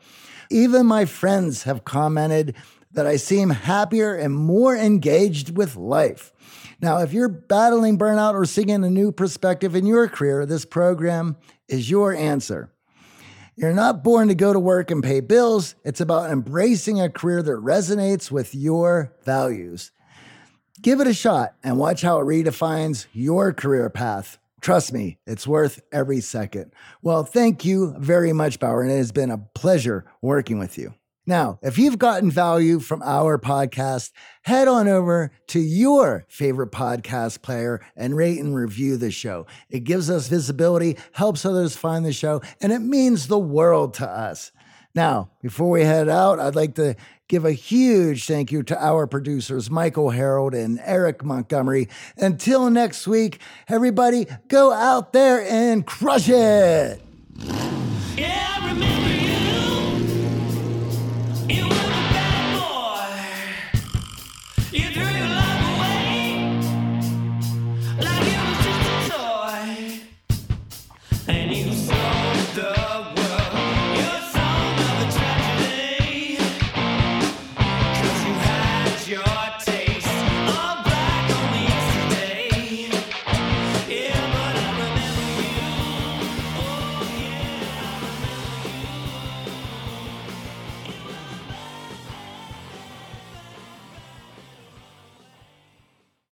Even my friends have commented that I seem happier and more engaged with life. Now, if you're battling burnout or seeking a new perspective in your career, this program is your answer. You're not born to go to work and pay bills. It's about embracing a career that resonates with your values. Give it a shot and watch how it redefines your career path. Trust me, it's worth every second. Well, thank you very much, Bauer, and it has been a pleasure working with you. Now, if you've gotten value from our podcast, head on over to your favorite podcast player and rate and review the show. It gives us visibility, helps others find the show, and it means the world to us. Now, before we head out, I'd like to give a huge thank you to our producers, Michael Harold and Eric Montgomery. Until next week, everybody, go out there and crush it. Yeah,